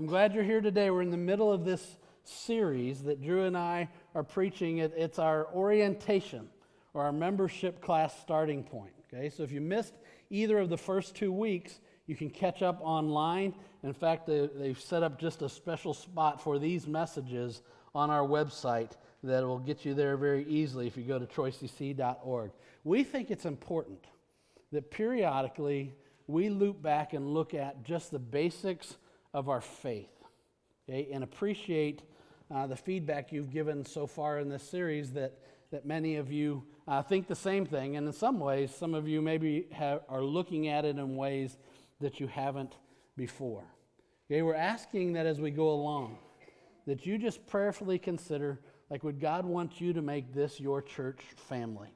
I'm glad you're here today. We're in the middle of this series that Drew and I are preaching. It's our orientation or our membership class starting point. Okay, so if you missed either of the first two weeks, you can catch up online. In fact, they, they've set up just a special spot for these messages on our website that will get you there very easily if you go to troycc.org. We think it's important that periodically we loop back and look at just the basics of our faith okay, and appreciate uh, the feedback you've given so far in this series that, that many of you uh, think the same thing. And in some ways, some of you maybe have, are looking at it in ways that you haven't before. Okay, we're asking that as we go along, that you just prayerfully consider like, would God want you to make this your church family?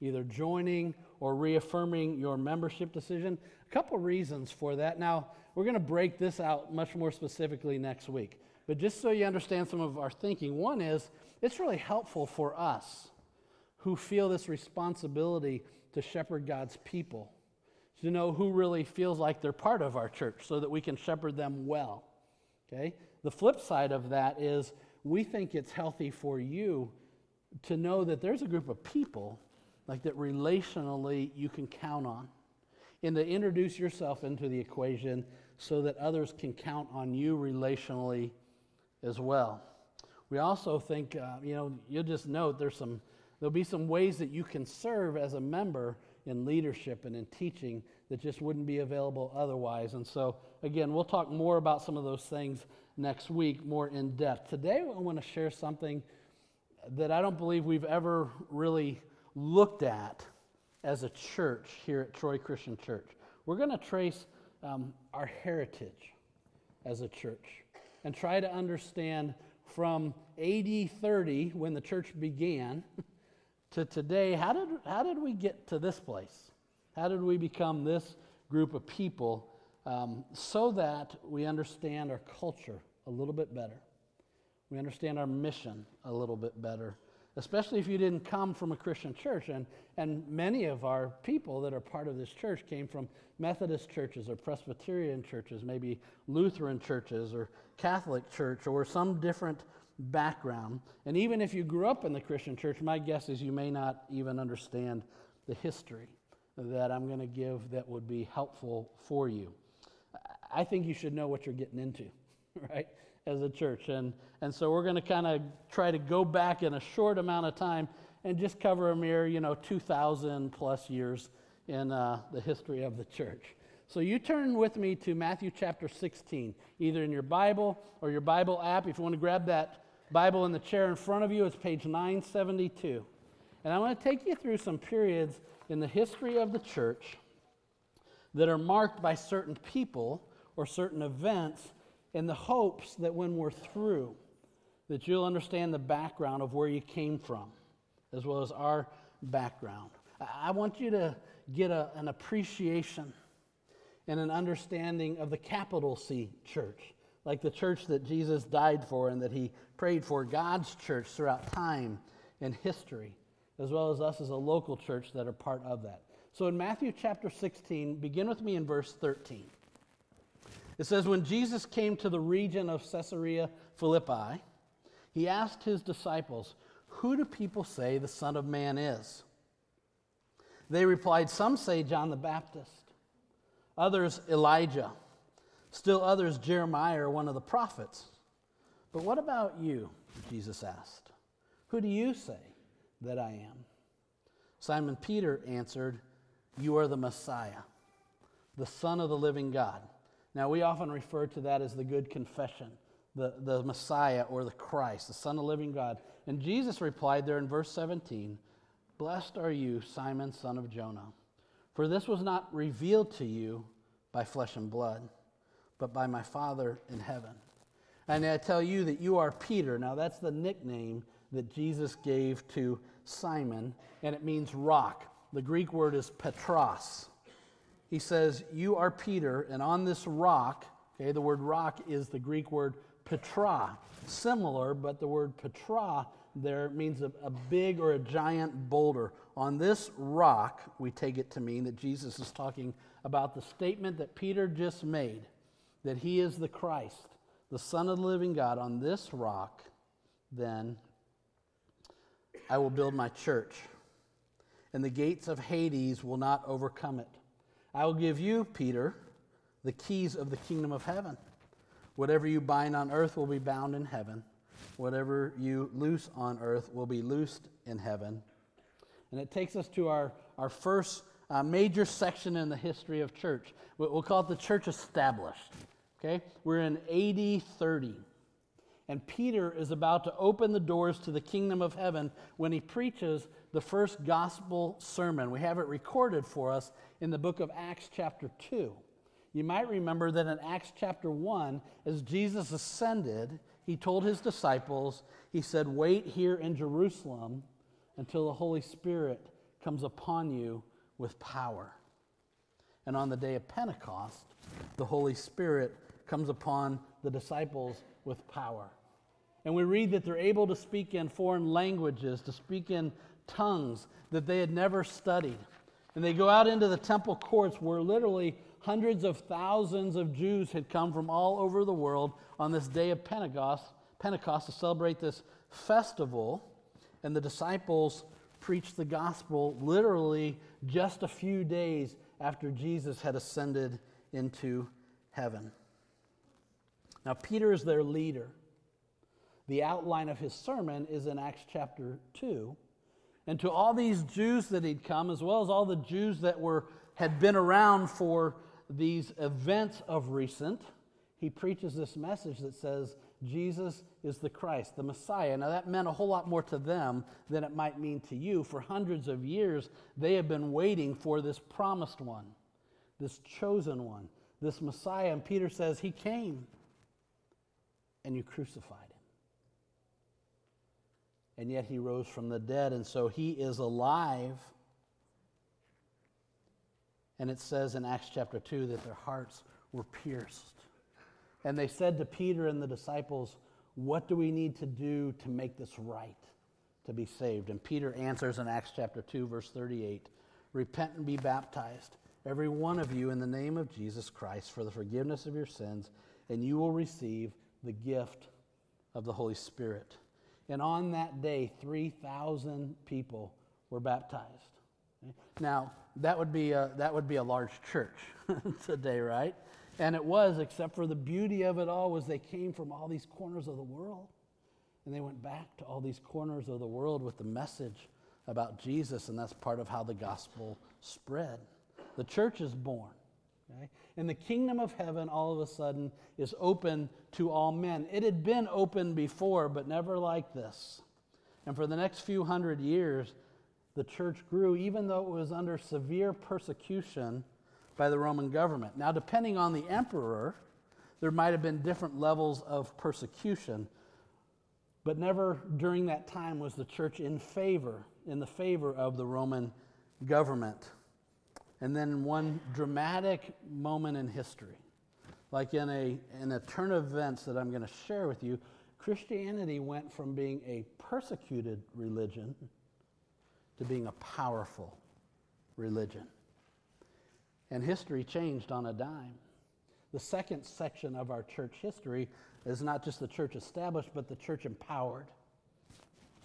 Either joining or reaffirming your membership decision. A couple reasons for that. Now, we're going to break this out much more specifically next week. But just so you understand some of our thinking, one is it's really helpful for us who feel this responsibility to shepherd God's people to know who really feels like they're part of our church so that we can shepherd them well. Okay? The flip side of that is we think it's healthy for you to know that there's a group of people like that relationally you can count on and to introduce yourself into the equation so that others can count on you relationally as well. We also think, uh, you know, you'll just note there's some, there'll be some ways that you can serve as a member in leadership and in teaching that just wouldn't be available otherwise. And so, again, we'll talk more about some of those things next week, more in depth. Today, I want to share something that I don't believe we've ever really looked at as a church here at Troy Christian Church. We're going to trace um, our heritage as a church and try to understand from AD 30, when the church began, to today, how did, how did we get to this place? How did we become this group of people um, so that we understand our culture a little bit better? We understand our mission a little bit better, especially if you didn't come from a Christian church. And, and many of our people that are part of this church came from Methodist churches or Presbyterian churches, maybe Lutheran churches or Catholic church or some different background. And even if you grew up in the Christian church, my guess is you may not even understand the history that I'm going to give that would be helpful for you. I think you should know what you're getting into, right, as a church. And, and so we're going to kind of try to go back in a short amount of time and just cover a mere, you know, 2,000 plus years in uh, the history of the church. So you turn with me to Matthew chapter 16, either in your Bible or your Bible app. If you want to grab that Bible in the chair in front of you, it's page 972. And I want to take you through some periods in the history of the church that are marked by certain people or certain events in the hopes that when we're through, that you'll understand the background of where you came from, as well as our background. I want you to get a, an appreciation and an understanding of the capital C church, like the church that Jesus died for and that he prayed for, God's church throughout time and history, as well as us as a local church that are part of that. So in Matthew chapter 16, begin with me in verse 13. It says, When Jesus came to the region of Caesarea Philippi, he asked his disciples, Who do people say the Son of Man is? They replied, Some say John the Baptist, others Elijah, still others Jeremiah one of the prophets. But what about you? Jesus asked. Who do you say that I am? Simon Peter answered, You are the Messiah, the Son of the living God. Now, we often refer to that as the good confession, the, the Messiah or the Christ, the Son of the living God. And Jesus replied there in verse 17, Blessed are you, Simon, son of Jonah, for this was not revealed to you by flesh and blood, but by my Father in heaven. And I tell you that you are Peter. Now, that's the nickname that Jesus gave to Simon, and it means rock. The Greek word is petros. He says, You are Peter, and on this rock, okay, the word rock is the Greek word petra. Similar, but the word petra there means a, a big or a giant boulder. On this rock, we take it to mean that Jesus is talking about the statement that Peter just made that he is the Christ, the Son of the living God, on this rock, then I will build my church, and the gates of Hades will not overcome it. I will give you, Peter, the keys of the kingdom of heaven. Whatever you bind on earth will be bound in heaven. Whatever you loose on earth will be loosed in heaven. And it takes us to our, our first uh, major section in the history of church. We'll call it the church established. Okay? We're in AD 30. And Peter is about to open the doors to the kingdom of heaven when he preaches the first gospel sermon. We have it recorded for us in the book of Acts, chapter 2. You might remember that in Acts chapter 1, as Jesus ascended, he told his disciples, He said, Wait here in Jerusalem until the Holy Spirit comes upon you with power. And on the day of Pentecost, the Holy Spirit comes upon the disciples with power. And we read that they're able to speak in foreign languages, to speak in tongues that they had never studied. And they go out into the temple courts where literally hundreds of thousands of Jews had come from all over the world on this day of Pentecost, Pentecost to celebrate this festival. And the disciples preached the gospel literally just a few days after Jesus had ascended into heaven. Now, Peter is their leader. The outline of his sermon is in Acts chapter 2. And to all these Jews that he'd come, as well as all the Jews that were, had been around for these events of recent, he preaches this message that says, Jesus is the Christ, the Messiah. Now, that meant a whole lot more to them than it might mean to you. For hundreds of years, they have been waiting for this promised one, this chosen one, this Messiah. And Peter says, He came and you crucified. And yet he rose from the dead, and so he is alive. And it says in Acts chapter 2 that their hearts were pierced. And they said to Peter and the disciples, What do we need to do to make this right, to be saved? And Peter answers in Acts chapter 2, verse 38 Repent and be baptized, every one of you, in the name of Jesus Christ, for the forgiveness of your sins, and you will receive the gift of the Holy Spirit. And on that day, 3,000 people were baptized. Now, that would be a, that would be a large church today, right? And it was, except for the beauty of it all was they came from all these corners of the world. And they went back to all these corners of the world with the message about Jesus, and that's part of how the gospel spread. The church is born. Okay? And the kingdom of heaven all of a sudden is open to all men. It had been open before, but never like this. And for the next few hundred years, the church grew, even though it was under severe persecution by the Roman government. Now, depending on the emperor, there might have been different levels of persecution, but never during that time was the church in favor, in the favor of the Roman government. And then one dramatic moment in history, like in a, in a turn of events that I'm going to share with you, Christianity went from being a persecuted religion to being a powerful religion. And history changed on a dime. The second section of our church history is not just the church established, but the church empowered.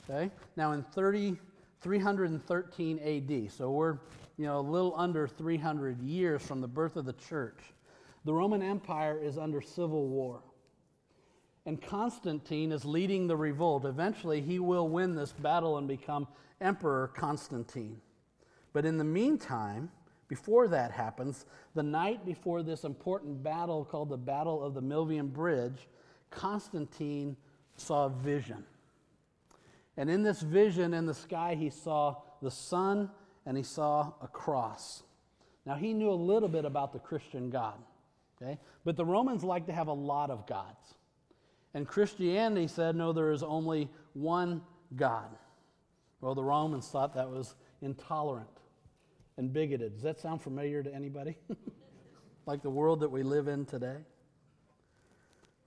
Okay? Now, in 30, 313 AD, so we're you know, a little under 300 years from the birth of the church, the Roman Empire is under civil war. And Constantine is leading the revolt. Eventually, he will win this battle and become Emperor Constantine. But in the meantime, before that happens, the night before this important battle called the Battle of the Milvian Bridge, Constantine saw a vision. And in this vision in the sky, he saw the sun and he saw a cross. Now, he knew a little bit about the Christian God, okay? But the Romans like to have a lot of gods. And Christianity said, no, there is only one God. Well, the Romans thought that was intolerant and bigoted. Does that sound familiar to anybody? like the world that we live in today?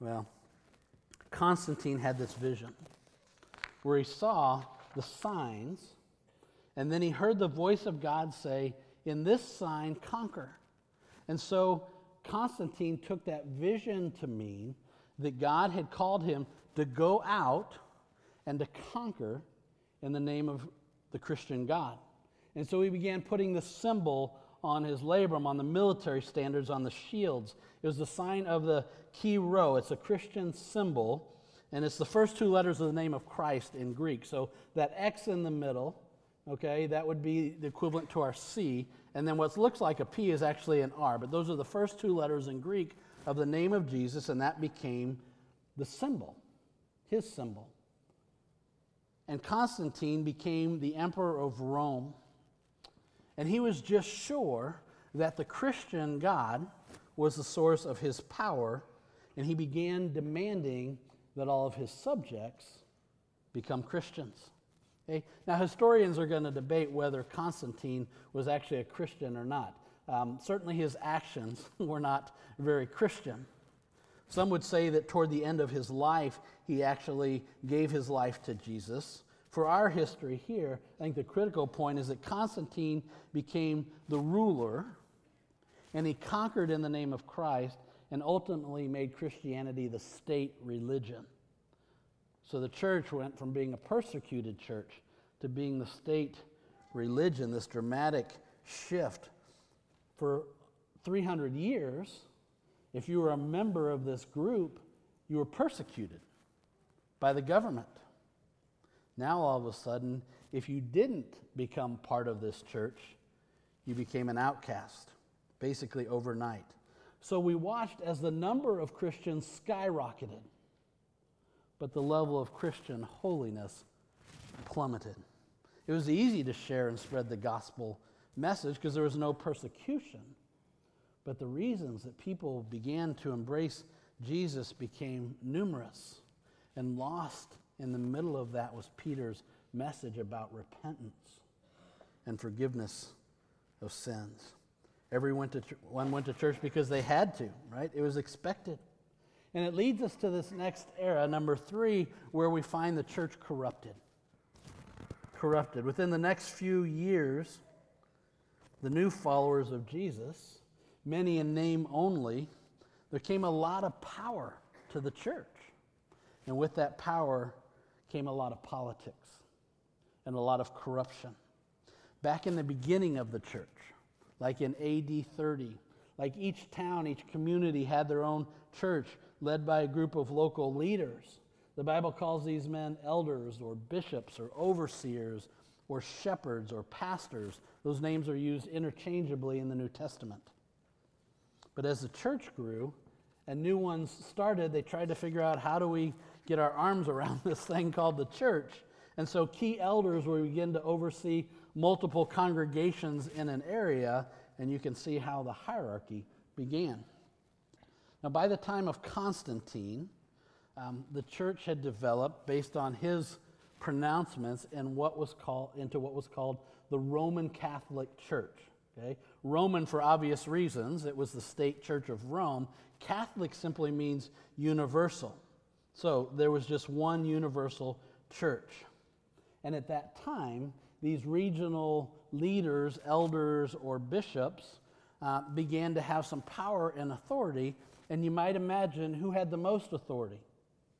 Well, Constantine had this vision where he saw the signs, and then he heard the voice of God say, In this sign, conquer. And so Constantine took that vision to mean that God had called him to go out and to conquer in the name of the Christian God. And so he began putting the symbol on his labarum, on the military standards, on the shields. It was the sign of the chi rho. It's a Christian symbol, and it's the first two letters of the name of Christ in Greek. So that X in the middle, okay, that would be the equivalent to our C. And then what looks like a P is actually an R. But those are the first two letters in Greek of the name of Jesus, and that became the symbol, his symbol. And Constantine became the emperor of Rome. And he was just sure that the Christian God was the source of his power, and he began demanding that all of his subjects become Christians. Okay? Now, historians are going to debate whether Constantine was actually a Christian or not. Um, certainly, his actions were not very Christian. Some would say that toward the end of his life, he actually gave his life to Jesus. For our history here, I think the critical point is that Constantine became the ruler and he conquered in the name of Christ and ultimately made Christianity the state religion. So the church went from being a persecuted church to being the state religion, this dramatic shift. For 300 years, if you were a member of this group, you were persecuted by the government. Now, all of a sudden, if you didn't become part of this church, you became an outcast, basically overnight. So we watched as the number of Christians skyrocketed, but the level of Christian holiness plummeted. It was easy to share and spread the gospel message because there was no persecution. But the reasons that people began to embrace Jesus became numerous. And lost in the middle of that was Peter's message about repentance and forgiveness of sins. Everyone went to, one went to church because they had to, right? It was expected. And it leads us to this next era, number three, where we find the church corrupted. Corrupted. Within the next few years, the new followers of Jesus many in name only, there came a lot of power to the church. And with that power came a lot of politics and a lot of corruption. Back in the beginning of the church, like in AD 30, like each town, each community had their own church led by a group of local leaders. The Bible calls these men elders or bishops or overseers or shepherds or pastors. Those names are used interchangeably in the New Testament. But as the church grew and new ones started, they tried to figure out how do we get our arms around this thing called the church. And so key elders will begin to oversee multiple congregations in an area, and you can see how the hierarchy began. Now, by the time of Constantine, um, the church had developed based on his pronouncements in what was called into what was called the Roman Catholic Church. Okay? Roman for obvious reasons, it was the state church of Rome. Catholic simply means universal. So there was just one universal church. And at that time, these regional leaders, elders, or bishops uh, began to have some power and authority. And you might imagine who had the most authority,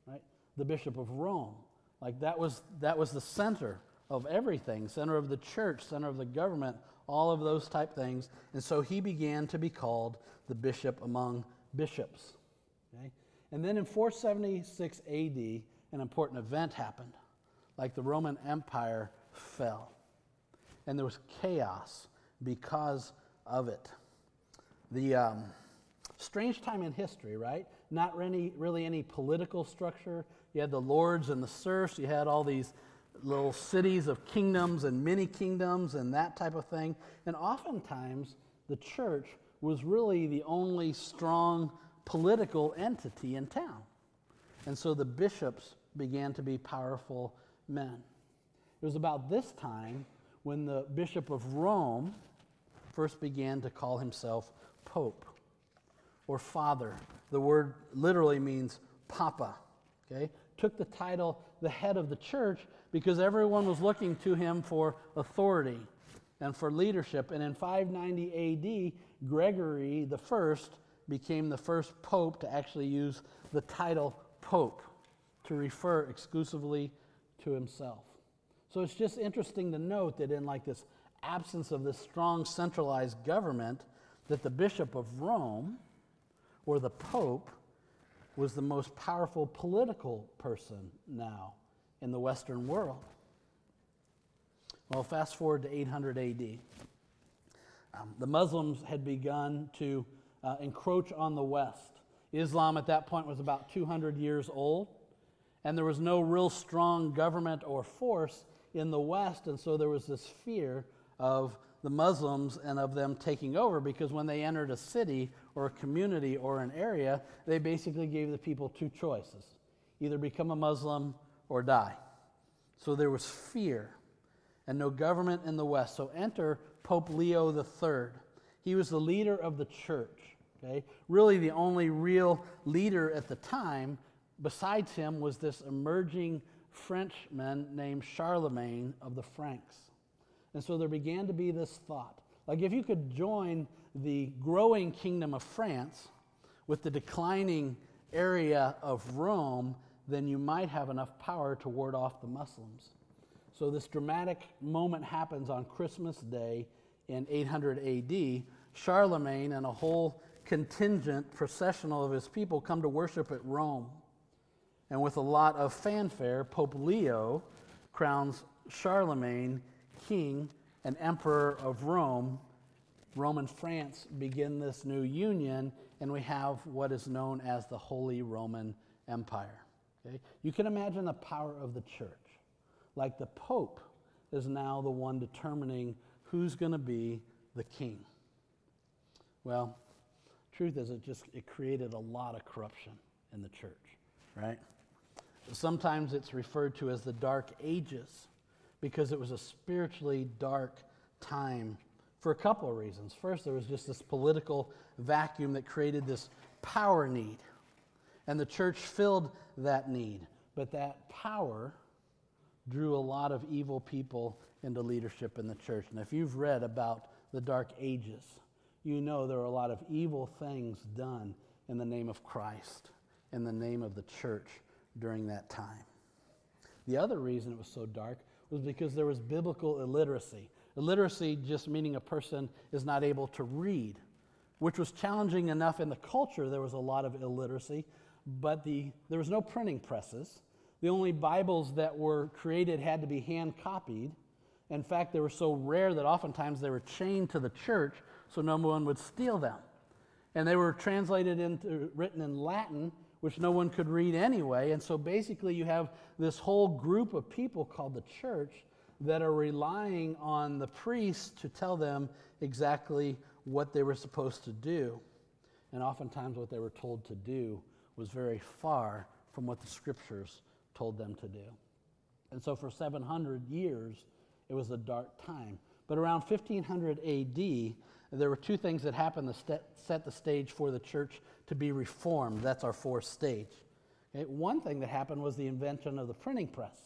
right? The Bishop of Rome. Like that was, that was the center of everything, center of the church, center of the government, all of those type things. And so he began to be called the bishop among bishops. Okay? And then in 476 AD, an important event happened. Like the Roman Empire fell. And there was chaos because of it. The um, strange time in history, right? Not really, really any political structure. You had the lords and the serfs. You had all these little cities of kingdoms and mini kingdoms and that type of thing. And oftentimes, the church was really the only strong political entity in town. And so the bishops began to be powerful men. It was about this time when the Bishop of Rome first began to call himself Pope or Father. The word literally means Papa. Okay? Took the title the head of the church because everyone was looking to him for authority and for leadership. And in 590 AD, Gregory First became the first pope to actually use the title pope to refer exclusively to himself. So it's just interesting to note that in like this absence of this strong centralized government, that the bishop of Rome or the pope was the most powerful political person now in the Western world. Well, fast forward to 800 AD. Um, the Muslims had begun to uh, encroach on the West. Islam at that point was about 200 years old, and there was no real strong government or force in the West, and so there was this fear of the Muslims and of them taking over because when they entered a city or a community or an area, they basically gave the people two choices either become a Muslim or die. So there was fear and no government in the West. So enter Pope Leo III. He was the leader of the church, okay? Really the only real leader at the time besides him was this emerging Frenchman named Charlemagne of the Franks. And so there began to be this thought like, if you could join the growing kingdom of France with the declining area of Rome, then you might have enough power to ward off the Muslims. So, this dramatic moment happens on Christmas Day in 800 AD. Charlemagne and a whole contingent processional of his people come to worship at Rome. And with a lot of fanfare, Pope Leo crowns Charlemagne king and emperor of Rome. Rome and France begin this new union, and we have what is known as the Holy Roman Empire. Okay? You can imagine the power of the church. Like the Pope is now the one determining who's going to be the king. Well, truth is, it just it created a lot of corruption in the church, right? Sometimes it's referred to as the Dark Ages because it was a spiritually dark time for a couple of reasons. First, there was just this political vacuum that created this power need, and the church filled that need. But that power drew a lot of evil people into leadership in the church. And if you've read about the Dark Ages, you know there are a lot of evil things done in the name of Christ, in the name of the church during that time. The other reason it was so dark was because there was biblical illiteracy. Illiteracy just meaning a person is not able to read, which was challenging enough in the culture. There was a lot of illiteracy, but the, there was no printing presses. The only Bibles that were created had to be hand copied. In fact, they were so rare that oftentimes they were chained to the church so no one would steal them. And they were translated into written in Latin which no one could read anyway. And so basically, you have this whole group of people called the church that are relying on the priests to tell them exactly what they were supposed to do. And oftentimes, what they were told to do was very far from what the scriptures told them to do. And so, for 700 years, it was a dark time. But around 1500 AD, there were two things that happened to set the stage for the church to be reformed. That's our fourth stage. Okay? One thing that happened was the invention of the printing press.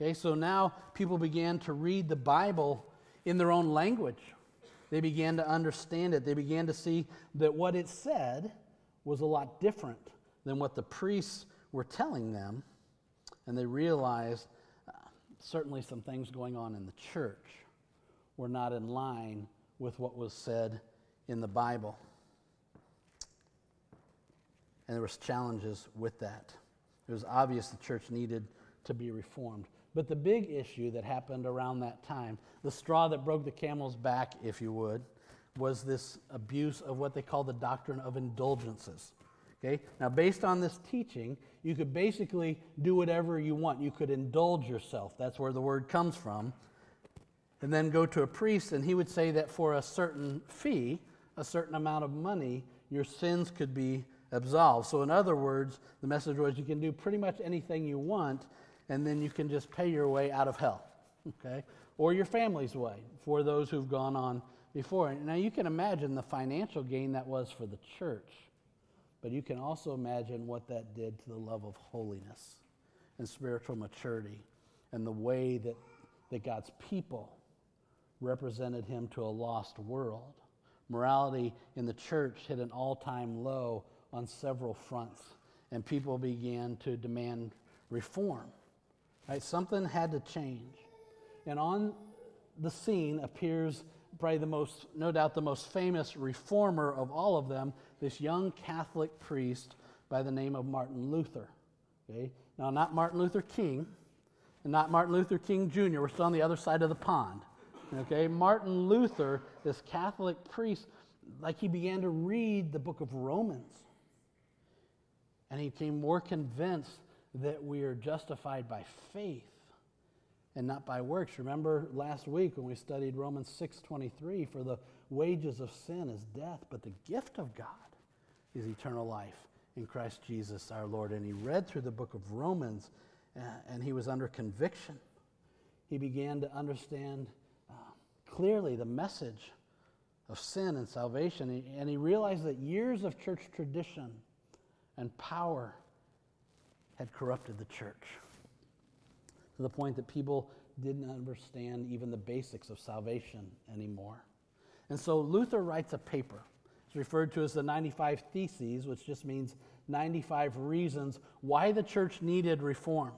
Okay, so now people began to read the Bible in their own language. They began to understand it. They began to see that what it said was a lot different than what the priests were telling them. And they realized uh, certainly some things going on in the church were not in line with what was said in the Bible. And there was challenges with that. It was obvious the church needed to be reformed. But the big issue that happened around that time, the straw that broke the camel's back, if you would, was this abuse of what they call the doctrine of indulgences. Okay? Now, based on this teaching, you could basically do whatever you want. You could indulge yourself. That's where the word comes from and then go to a priest, and he would say that for a certain fee, a certain amount of money, your sins could be absolved. So, in other words, the message was you can do pretty much anything you want, and then you can just pay your way out of hell, okay? Or your family's way for those who've gone on before. Now, you can imagine the financial gain that was for the church, but you can also imagine what that did to the love of holiness and spiritual maturity and the way that, that God's people represented him to a lost world, Morality in the church hit an all time low on several fronts, and people began to demand reform. Right? Something had to change. And on the scene appears probably the most, no doubt, the most famous reformer of all of them, this young Catholic priest by the name of Martin Luther. Okay? Now, not Martin Luther King, and not Martin Luther King Jr., we're still on the other side of the pond. Okay? Martin Luther, this Catholic priest, like he began to read the book of Romans, and he became more convinced that we are justified by faith and not by works. Remember last week when we studied Romans 6:23 for the wages of sin is death, but the gift of God is eternal life in Christ Jesus our Lord. And he read through the book of Romans uh, and he was under conviction. He began to understand clearly the message of sin and salvation. And he realized that years of church tradition and power had corrupted the church to the point that people didn't understand even the basics of salvation anymore. And so Luther writes a paper. It's referred to as the 95 Theses, which just means 95 reasons why the church needed reformed.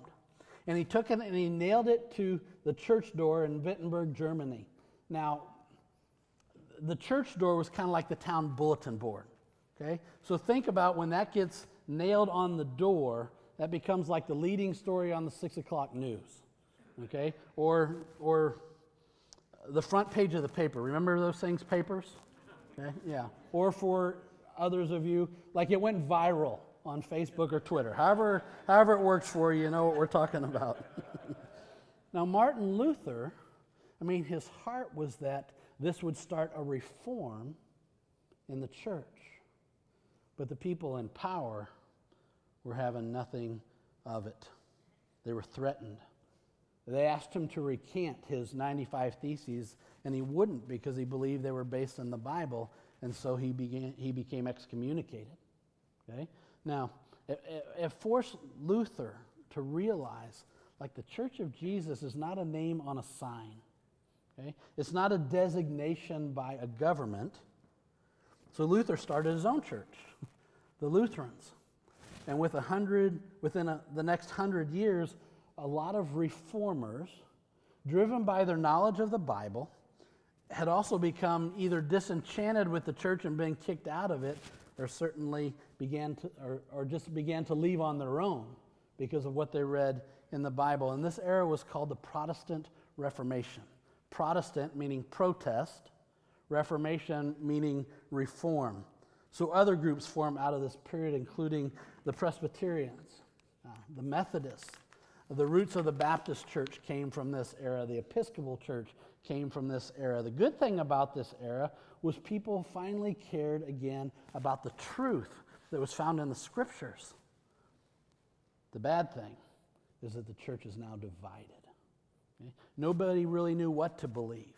And he took it and he nailed it to the church door in Wittenberg, Germany. Now, the church door was kind of like the town bulletin board. Okay? So think about when that gets nailed on the door, that becomes like the leading story on the six o'clock news. Okay? Or, or the front page of the paper. Remember those things, papers? Okay? Yeah. Or for others of you, like it went viral on Facebook or Twitter. However, however it works for you, you know what we're talking about. now, Martin Luther, I mean, his heart was that this would start a reform in the church. But the people in power were having nothing of it. They were threatened. They asked him to recant his 95 theses, and he wouldn't because he believed they were based on the Bible, and so he, began, he became excommunicated. Okay? Now, it, it forced Luther to realize like the Church of Jesus is not a name on a sign. Okay? It's not a designation by a government. So Luther started his own church, the Lutherans. And with a hundred, within a, the next hundred years, a lot of reformers, driven by their knowledge of the Bible, had also become either disenchanted with the church and been kicked out of it, or certainly began to, or, or just began to leave on their own because of what they read in the Bible. And this era was called the Protestant Reformation. Protestant meaning protest, Reformation meaning reform. So other groups form out of this period, including the Presbyterians, uh, the Methodists. The roots of the Baptist church came from this era. The Episcopal church came from this era. The good thing about this era was people finally cared again about the truth that was found in the scriptures. The bad thing is that the church is now divided. Okay? Nobody really knew what to believe.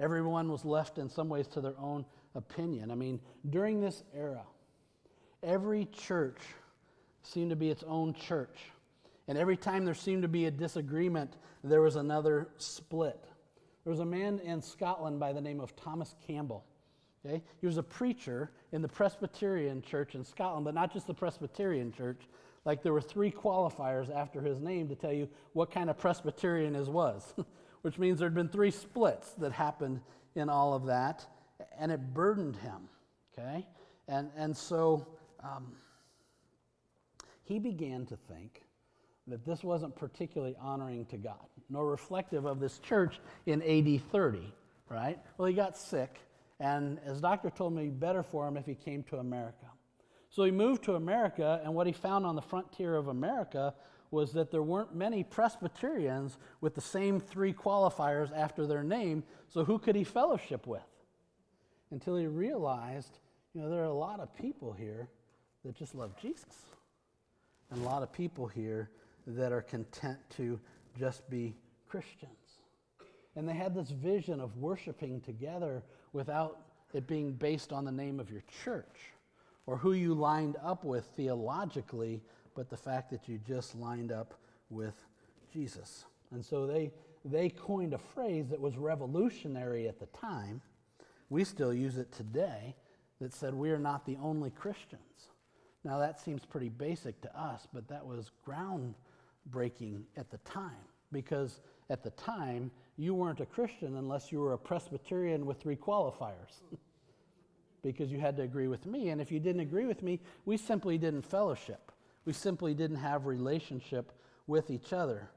Everyone was left in some ways to their own opinion. I mean, during this era, every church seemed to be its own church. And every time there seemed to be a disagreement, there was another split. There was a man in Scotland by the name of Thomas Campbell. Okay? He was a preacher in the Presbyterian church in Scotland, but not just the Presbyterian church. Like there were three qualifiers after his name to tell you what kind of Presbyterian his was, which means there'd been three splits that happened in all of that, and it burdened him. Okay? And, and so um, he began to think that this wasn't particularly honoring to God, nor reflective of this church in AD 30, right? Well, he got sick, and his doctor told me better for him if he came to America. So he moved to America, and what he found on the frontier of America was that there weren't many Presbyterians with the same three qualifiers after their name, so who could he fellowship with? Until he realized, you know, there are a lot of people here that just love Jesus, and a lot of people here that are content to just be Christians. And they had this vision of worshiping together without it being based on the name of your church or who you lined up with theologically, but the fact that you just lined up with Jesus. And so they, they coined a phrase that was revolutionary at the time, we still use it today, that said we are not the only Christians. Now, that seems pretty basic to us, but that was groundbreaking at the time because at the time, you weren't a Christian unless you were a Presbyterian with three qualifiers. because you had to agree with me. And if you didn't agree with me, we simply didn't fellowship. We simply didn't have relationship with each other.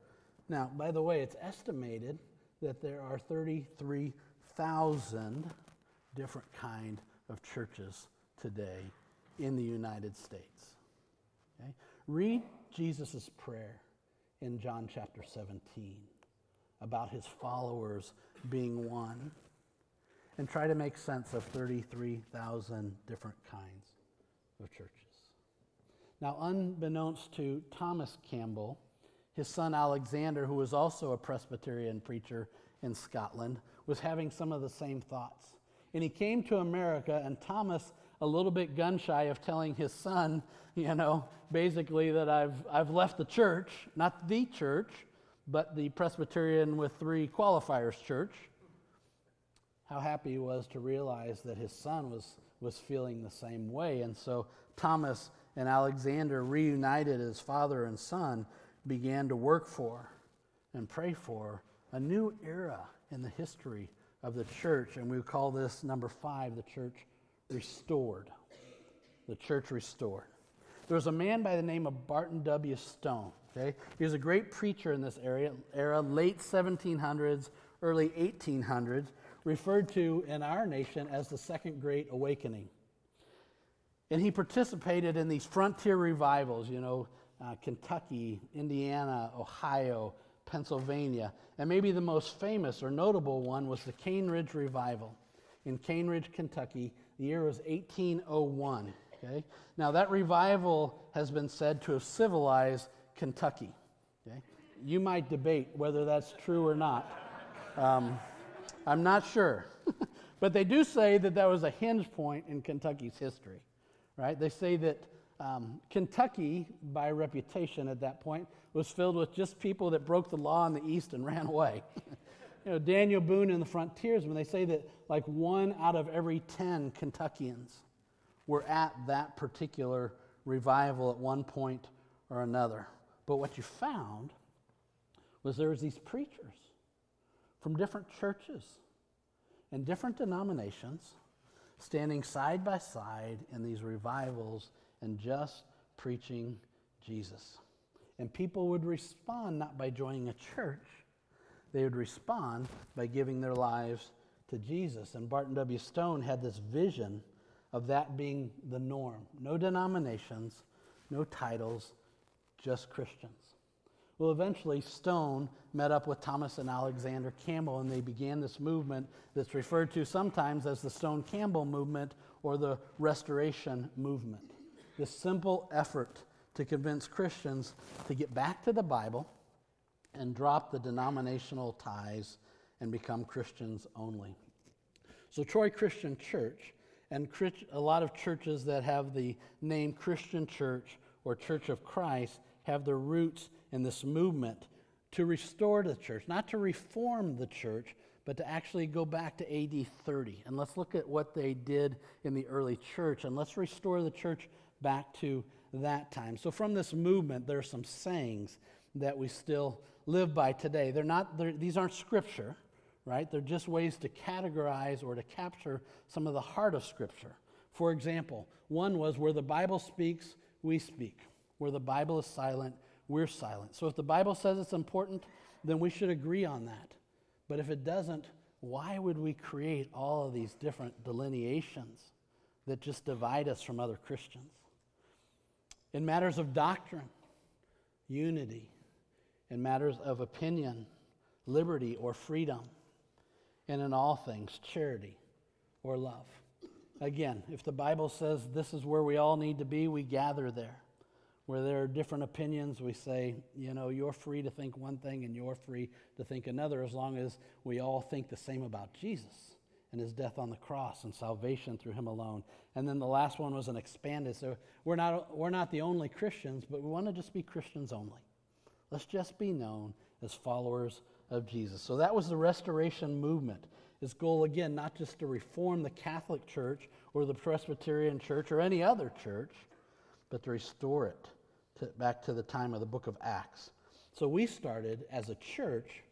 Now, by the way, it's estimated that there are 33,000 different kind of churches today in the United States. Okay? Read Jesus' prayer in John chapter 17 about his followers being one and try to make sense of 33,000 different kinds of churches. Now, unbeknownst to Thomas Campbell, his son Alexander, who was also a Presbyterian preacher in Scotland, was having some of the same thoughts. And he came to America, and Thomas, a little bit gun shy of telling his son, you know, basically that I've, I've left the church, not the church, but the Presbyterian with three qualifiers church, how happy he was to realize that his son was, was feeling the same way. And so Thomas and Alexander, reunited as father and son, began to work for and pray for a new era in the history of the church. And we call this number five the church restored. The church restored. There was a man by the name of Barton W. Stone. Okay? He was a great preacher in this area, era, late 1700s, early 1800s referred to in our nation as the Second Great Awakening. And he participated in these frontier revivals, you know, uh, Kentucky, Indiana, Ohio, Pennsylvania. And maybe the most famous or notable one was the Cane Ridge Revival in Cane Ridge, Kentucky. The year was 1801. Okay? Now, that revival has been said to have civilized Kentucky. Okay? You might debate whether that's true or not. Um, I'm not sure. but they do say that that was a hinge point in Kentucky's history, right? They say that um, Kentucky, by reputation at that point, was filled with just people that broke the law in the East and ran away. you know, Daniel Boone and the Frontiers, when they say that like one out of every 10 Kentuckians were at that particular revival at one point or another. But what you found was there was these preachers from different churches and different denominations standing side by side in these revivals and just preaching Jesus. And people would respond not by joining a church, they would respond by giving their lives to Jesus. And Barton W. Stone had this vision of that being the norm no denominations, no titles, just Christians. Well, eventually, Stone met up with Thomas and Alexander Campbell, and they began this movement that's referred to sometimes as the Stone Campbell movement or the Restoration movement. This simple effort to convince Christians to get back to the Bible and drop the denominational ties and become Christians only. So, Troy Christian Church and a lot of churches that have the name Christian Church or Church of Christ have their roots in this movement to restore the church, not to reform the church, but to actually go back to AD 30. And let's look at what they did in the early church and let's restore the church back to that time. So, from this movement, there are some sayings that we still live by today. They're not, they're, these aren't scripture, right? They're just ways to categorize or to capture some of the heart of scripture. For example, one was where the Bible speaks, we speak. Where the Bible is silent, we're silent. So if the Bible says it's important, then we should agree on that. But if it doesn't, why would we create all of these different delineations that just divide us from other Christians? In matters of doctrine, unity, in matters of opinion, liberty or freedom, and in all things, charity or love. Again, if the Bible says this is where we all need to be, we gather there where there are different opinions, we say, you know, you're free to think one thing and you're free to think another as long as we all think the same about Jesus and his death on the cross and salvation through him alone. And then the last one was an expanded. So we're not, we're not the only Christians, but we want to just be Christians only. Let's just be known as followers of Jesus. So that was the restoration movement. Its goal, again, not just to reform the Catholic Church or the Presbyterian Church or any other church, but to restore it to, back to the time of the book of Acts. So we started as a church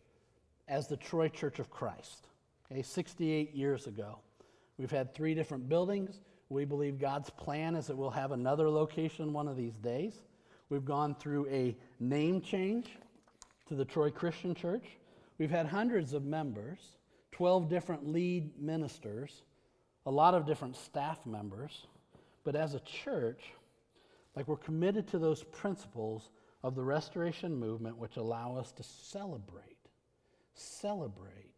as the Troy Church of Christ, okay, 68 years ago. We've had three different buildings. We believe God's plan is that we'll have another location one of these days. We've gone through a name change to the Troy Christian Church. We've had hundreds of members, 12 different lead ministers, a lot of different staff members. But as a church, like we're committed to those principles of the restoration movement which allow us to celebrate, celebrate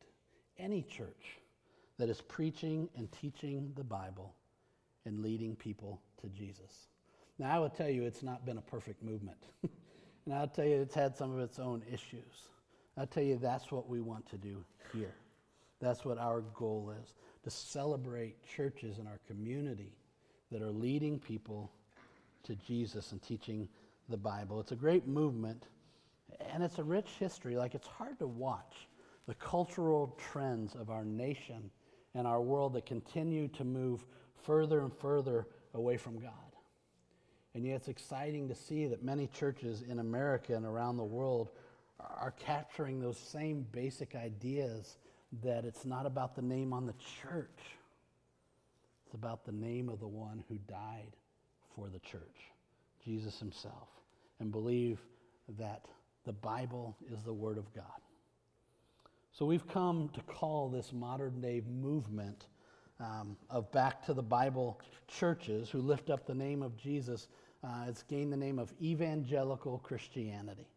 any church that is preaching and teaching the Bible and leading people to Jesus. Now, I will tell you, it's not been a perfect movement. and I'll tell you, it's had some of its own issues. I'll tell you, that's what we want to do here. That's what our goal is to celebrate churches in our community that are leading people to Jesus and teaching the Bible. It's a great movement, and it's a rich history. Like, it's hard to watch the cultural trends of our nation and our world that continue to move further and further away from God. And yet, it's exciting to see that many churches in America and around the world are capturing those same basic ideas that it's not about the name on the church, it's about the name of the one who died for the church, Jesus himself, and believe that the Bible is the Word of God. So we've come to call this modern day movement um, of back to the Bible churches who lift up the name of Jesus. Uh, it's gained the name of evangelical Christianity.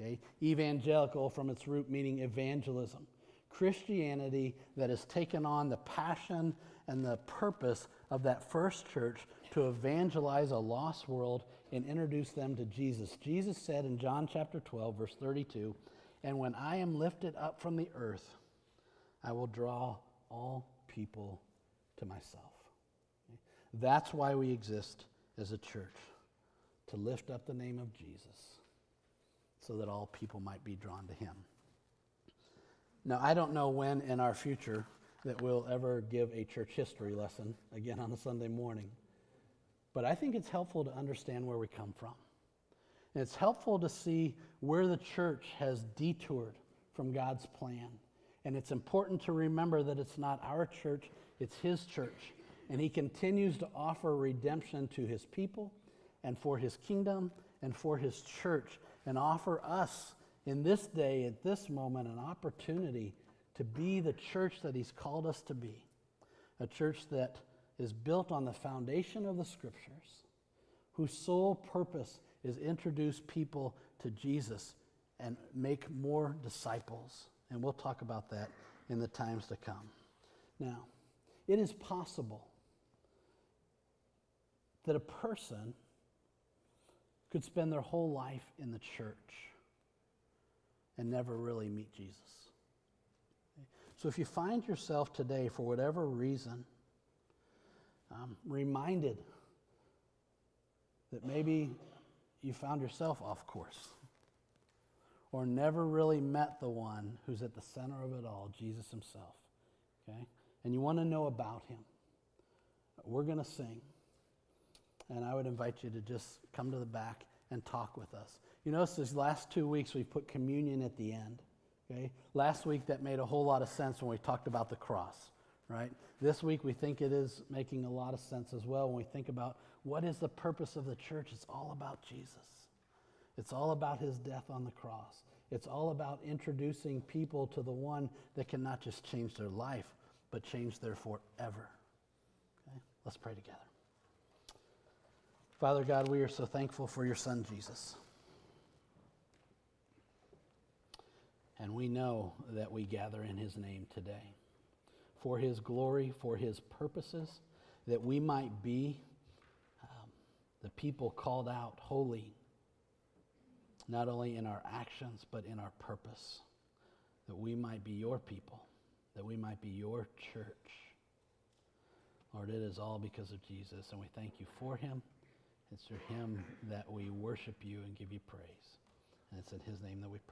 Okay? Evangelical from its root meaning evangelism. Christianity that has taken on the passion and the purpose of that first church to evangelize a lost world and introduce them to Jesus. Jesus said in John chapter 12, verse 32, And when I am lifted up from the earth, I will draw all people to myself. That's why we exist as a church, to lift up the name of Jesus so that all people might be drawn to him. Now, I don't know when in our future that we'll ever give a church history lesson again on a Sunday morning. But I think it's helpful to understand where we come from. And it's helpful to see where the church has detoured from God's plan. And it's important to remember that it's not our church, it's His church. And He continues to offer redemption to His people and for His kingdom and for His church and offer us in this day, at this moment, an opportunity to be the church that He's called us to be. A church that is built on the foundation of the Scriptures, whose sole purpose is introduce people to Jesus and make more disciples. And we'll talk about that in the times to come. Now, it is possible that a person could spend their whole life in the church and never really meet Jesus. So if you find yourself today, for whatever reason, um, reminded that maybe you found yourself off course or never really met the one who's at the center of it all, Jesus himself. Okay? And you want to know about him. We're going to sing. And I would invite you to just come to the back and talk with us. You notice these last two weeks we've put communion at the end. Okay? Last week that made a whole lot of sense when we talked about the cross, right? This week we think it is making a lot of sense as well when we think about what is the purpose of the church. It's all about Jesus. It's all about his death on the cross. It's all about introducing people to the one that can not just change their life, but change their forever. Okay? Let's pray together. Father God, we are so thankful for your son, Jesus. And we know that we gather in his name today for his glory, for his purposes, that we might be um, the people called out holy, not only in our actions, but in our purpose, that we might be your people, that we might be your church. Lord, it is all because of Jesus, and we thank you for him. It's through him that we worship you and give you praise. And it's in his name that we pray.